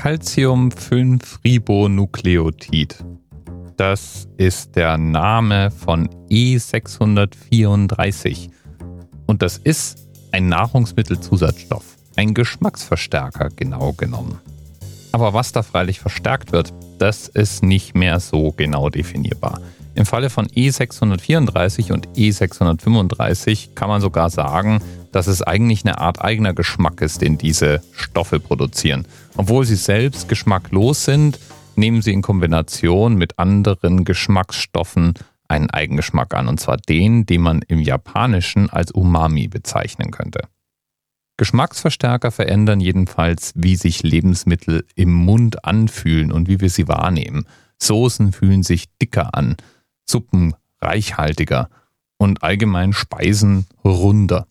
Calcium-5-Ribonukleotid. Das ist der Name von E634. Und das ist ein Nahrungsmittelzusatzstoff, ein Geschmacksverstärker genau genommen. Aber was da freilich verstärkt wird, das ist nicht mehr so genau definierbar. Im Falle von E634 und E635 kann man sogar sagen, dass es eigentlich eine Art eigener Geschmack ist, den diese Stoffe produzieren. Obwohl sie selbst geschmacklos sind, nehmen sie in Kombination mit anderen Geschmacksstoffen einen Eigengeschmack an, und zwar den, den man im Japanischen als Umami bezeichnen könnte. Geschmacksverstärker verändern jedenfalls, wie sich Lebensmittel im Mund anfühlen und wie wir sie wahrnehmen. Soßen fühlen sich dicker an, Suppen reichhaltiger und allgemein Speisen runder.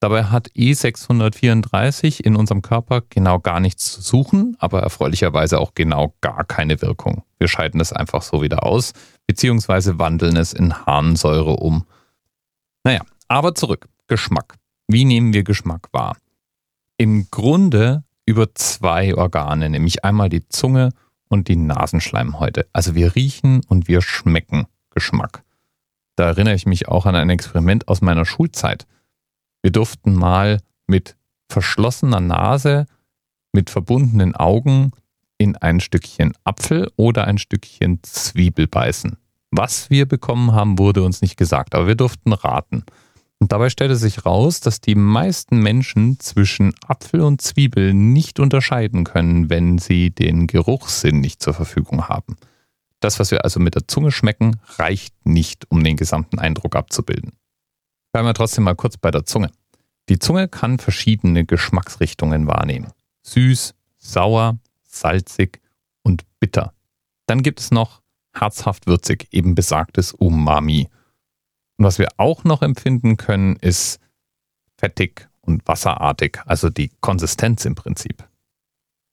Dabei hat E634 in unserem Körper genau gar nichts zu suchen, aber erfreulicherweise auch genau gar keine Wirkung. Wir scheiden es einfach so wieder aus, beziehungsweise wandeln es in Harnsäure um. Naja, aber zurück. Geschmack. Wie nehmen wir Geschmack wahr? Im Grunde über zwei Organe, nämlich einmal die Zunge und die Nasenschleimhäute. Also wir riechen und wir schmecken Geschmack. Da erinnere ich mich auch an ein Experiment aus meiner Schulzeit. Wir durften mal mit verschlossener Nase, mit verbundenen Augen in ein Stückchen Apfel oder ein Stückchen Zwiebel beißen. Was wir bekommen haben, wurde uns nicht gesagt, aber wir durften raten. Und dabei stellte sich raus, dass die meisten Menschen zwischen Apfel und Zwiebel nicht unterscheiden können, wenn sie den Geruchssinn nicht zur Verfügung haben. Das, was wir also mit der Zunge schmecken, reicht nicht, um den gesamten Eindruck abzubilden. Bleiben wir trotzdem mal kurz bei der Zunge. Die Zunge kann verschiedene Geschmacksrichtungen wahrnehmen. Süß, sauer, salzig und bitter. Dann gibt es noch herzhaft würzig, eben besagtes Umami. Und was wir auch noch empfinden können, ist fettig und wasserartig, also die Konsistenz im Prinzip.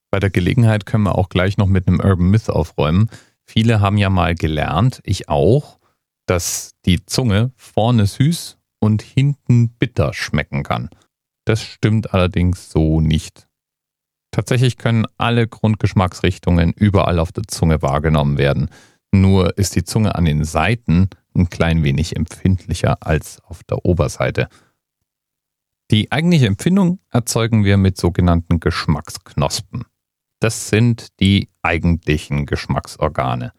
Bei der Gelegenheit können wir auch gleich noch mit einem Urban Myth aufräumen. Viele haben ja mal gelernt, ich auch, dass die Zunge vorne süß und hinten bitter schmecken kann. Das stimmt allerdings so nicht. Tatsächlich können alle Grundgeschmacksrichtungen überall auf der Zunge wahrgenommen werden. Nur ist die Zunge an den Seiten ein klein wenig empfindlicher als auf der Oberseite. Die eigentliche Empfindung erzeugen wir mit sogenannten Geschmacksknospen. Das sind die eigentlichen Geschmacksorgane.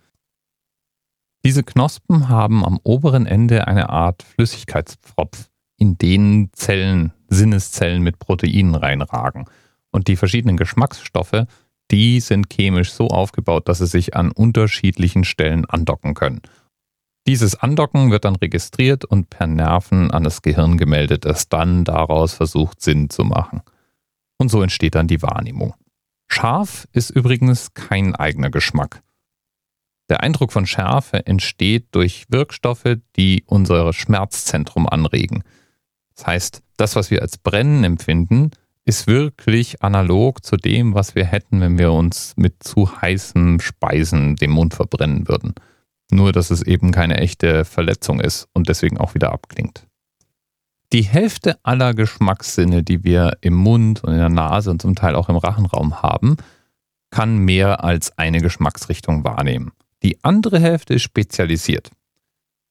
Diese Knospen haben am oberen Ende eine Art Flüssigkeitspfropf, in denen Zellen, Sinneszellen mit Proteinen reinragen. Und die verschiedenen Geschmacksstoffe, die sind chemisch so aufgebaut, dass sie sich an unterschiedlichen Stellen andocken können. Dieses Andocken wird dann registriert und per Nerven an das Gehirn gemeldet, das dann daraus versucht, Sinn zu machen. Und so entsteht dann die Wahrnehmung. Scharf ist übrigens kein eigener Geschmack. Der Eindruck von Schärfe entsteht durch Wirkstoffe, die unser Schmerzzentrum anregen. Das heißt, das, was wir als Brennen empfinden, ist wirklich analog zu dem, was wir hätten, wenn wir uns mit zu heißen Speisen den Mund verbrennen würden. Nur, dass es eben keine echte Verletzung ist und deswegen auch wieder abklingt. Die Hälfte aller Geschmackssinne, die wir im Mund und in der Nase und zum Teil auch im Rachenraum haben, kann mehr als eine Geschmacksrichtung wahrnehmen. Die andere Hälfte ist spezialisiert.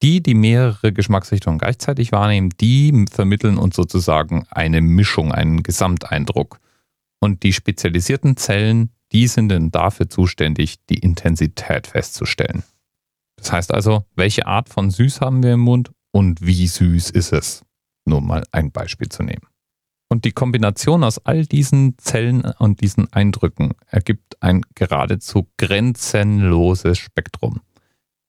Die, die mehrere Geschmacksrichtungen gleichzeitig wahrnehmen, die vermitteln uns sozusagen eine Mischung, einen Gesamteindruck. Und die spezialisierten Zellen, die sind dann dafür zuständig, die Intensität festzustellen. Das heißt also, welche Art von Süß haben wir im Mund und wie süß ist es? Nur mal ein Beispiel zu nehmen. Und die Kombination aus all diesen Zellen und diesen Eindrücken ergibt ein geradezu grenzenloses Spektrum.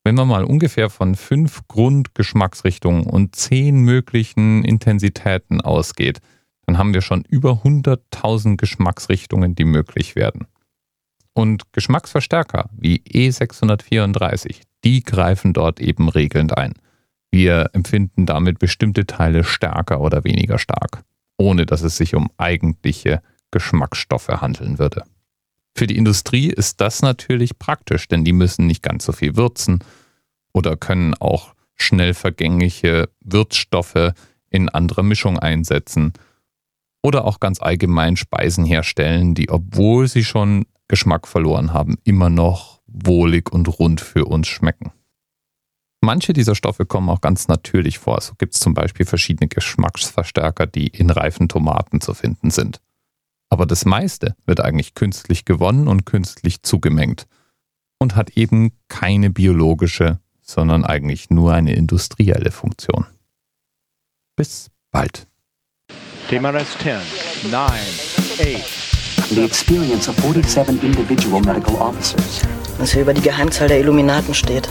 Wenn man mal ungefähr von fünf Grundgeschmacksrichtungen und zehn möglichen Intensitäten ausgeht, dann haben wir schon über 100.000 Geschmacksrichtungen, die möglich werden. Und Geschmacksverstärker wie E634, die greifen dort eben regelnd ein. Wir empfinden damit bestimmte Teile stärker oder weniger stark ohne dass es sich um eigentliche Geschmacksstoffe handeln würde. Für die Industrie ist das natürlich praktisch, denn die müssen nicht ganz so viel würzen oder können auch schnell vergängliche Würzstoffe in anderer Mischung einsetzen oder auch ganz allgemein Speisen herstellen, die, obwohl sie schon Geschmack verloren haben, immer noch wohlig und rund für uns schmecken. Manche dieser Stoffe kommen auch ganz natürlich vor. So gibt es zum Beispiel verschiedene Geschmacksverstärker, die in reifen Tomaten zu finden sind. Aber das meiste wird eigentlich künstlich gewonnen und künstlich zugemengt und hat eben keine biologische, sondern eigentlich nur eine industrielle Funktion. Bis bald. TMRS 10, 9, 8. The experience of 47 individual medical officers. Was hier über die Geheimzahl der Illuminaten steht.